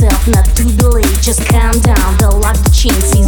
yourself not to believe, just calm down, don't lock the chains.